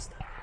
stuff.